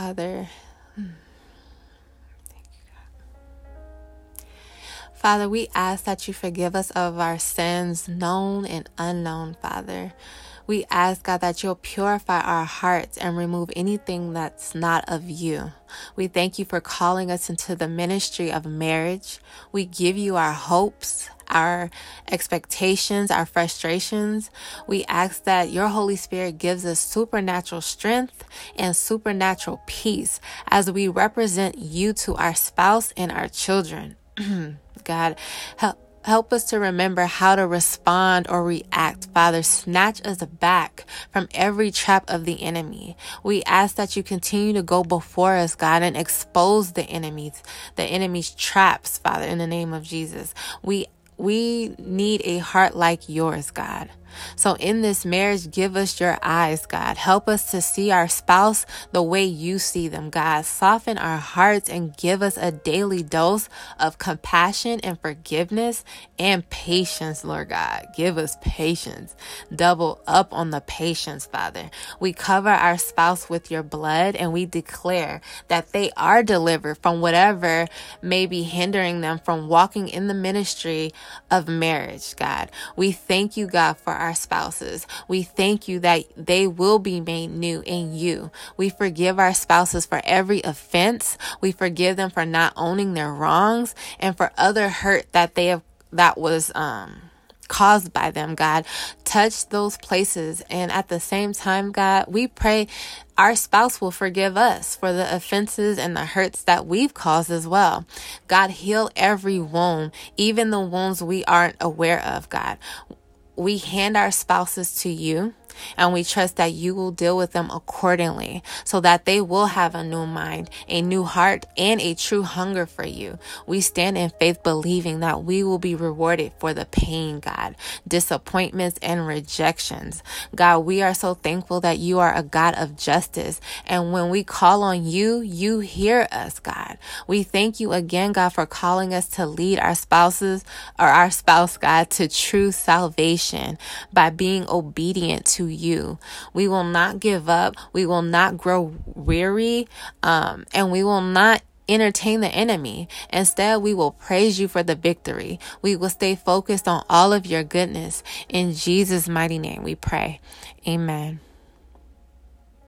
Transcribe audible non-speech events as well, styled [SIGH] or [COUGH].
Father. Father, we ask that you forgive us of our sins, known and unknown, Father. We ask, God, that you'll purify our hearts and remove anything that's not of you. We thank you for calling us into the ministry of marriage. We give you our hopes, our expectations, our frustrations. We ask that your Holy Spirit gives us supernatural strength and supernatural peace as we represent you to our spouse and our children. [CLEARS THROAT] God, help Help us to remember how to respond or react. Father, snatch us back from every trap of the enemy. We ask that you continue to go before us, God, and expose the enemies, the enemy's traps, Father, in the name of Jesus. We we need a heart like yours, God. So in this marriage, give us your eyes, God. Help us to see our spouse the way you see them, God. Soften our hearts and give us a daily dose of compassion and forgiveness and patience, Lord God. Give us patience. Double up on the patience, Father. We cover our spouse with your blood and we declare that they are delivered from whatever may be hindering them from walking in the ministry of marriage, God. We thank you, God, for our spouses. We thank you that they will be made new in you. We forgive our spouses for every offense. We forgive them for not owning their wrongs and for other hurt that they have, that was, um, caused by them, God. Touch those places. And at the same time, God, we pray our spouse will forgive us for the offenses and the hurts that we've caused as well. God, heal every wound, even the wounds we aren't aware of, God we hand our spouses to you and we trust that you will deal with them accordingly so that they will have a new mind, a new heart, and a true hunger for you. We stand in faith believing that we will be rewarded for the pain, God, disappointments, and rejections. God, we are so thankful that you are a God of justice. And when we call on you, you hear us, God. We thank you again, God, for calling us to lead our spouses or our spouse, God, to true salvation by being obedient to you. We will not give up. We will not grow weary. Um, and we will not entertain the enemy. Instead, we will praise you for the victory. We will stay focused on all of your goodness. In Jesus' mighty name, we pray. Amen.